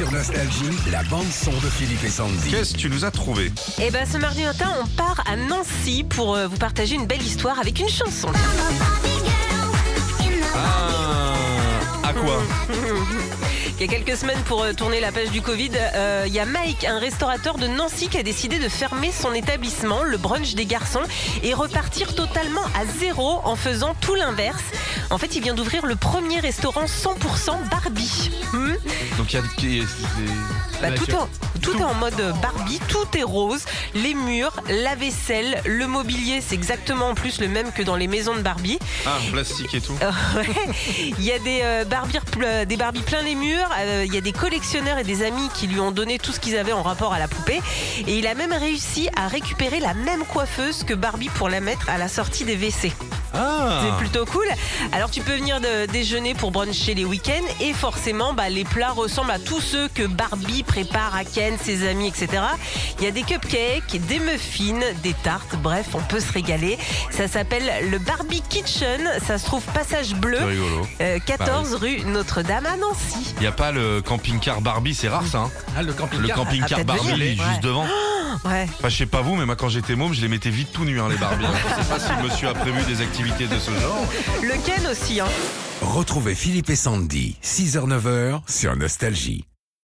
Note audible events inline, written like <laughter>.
Sur Nostalgie, la bande-son de Philippe et Sandy. Qu'est-ce que tu nous as trouvé? Et ben ce mardi matin, on part à Nancy pour euh, vous partager une belle histoire avec une chanson. Ah, à quoi? <laughs> Il y a quelques semaines, pour euh, tourner la page du Covid, euh, il y a Mike, un restaurateur de Nancy, qui a décidé de fermer son établissement, le brunch des garçons, et repartir totalement à zéro en faisant tout l'inverse. En fait, il vient d'ouvrir le premier restaurant 100% Barbie. <laughs> Donc il y a qui- Bah, tout, est en, tout est en mode Barbie, tout est rose, les murs, la vaisselle, le mobilier, c'est exactement en plus le même que dans les maisons de Barbie. Ah, plastique et tout. <laughs> Il y a des, euh, Barbies, ple- des plein les murs, euh, il y a des collectionneurs et des amis qui lui ont donné tout ce qu'ils avaient en rapport à la poupée. Et il a même réussi à récupérer la même coiffeuse que Barbie pour la mettre à la sortie des WC. Ah C'est plutôt cool. Alors tu peux venir de- déjeuner pour bruncher les week-ends et forcément bah, les plats ressemblent à tous ceux que Barbie prépare à Ken, ses amis, etc. Il y a des cupcakes, des muffins, des tartes, bref, on peut se régaler. Ça s'appelle le Barbie Kitchen, ça se trouve passage bleu, C'est rigolo. euh, 14 rue Notre-Dame à Nancy. Il n'y a pas le camping-car Barbie, c'est rare ça. hein Ah, le camping le Ah, camping-car Barbie, venir. il est juste Ouais. devant. Ouais. Enfin, je sais pas vous, mais moi quand j'étais môme, je les mettais vite tout nus, hein, les Barbies. hein. Je sais pas si le monsieur a prévu des activités de ce genre. Le Ken aussi, hein. Retrouvez Philippe et Sandy, 6h-9h sur Nostalgie.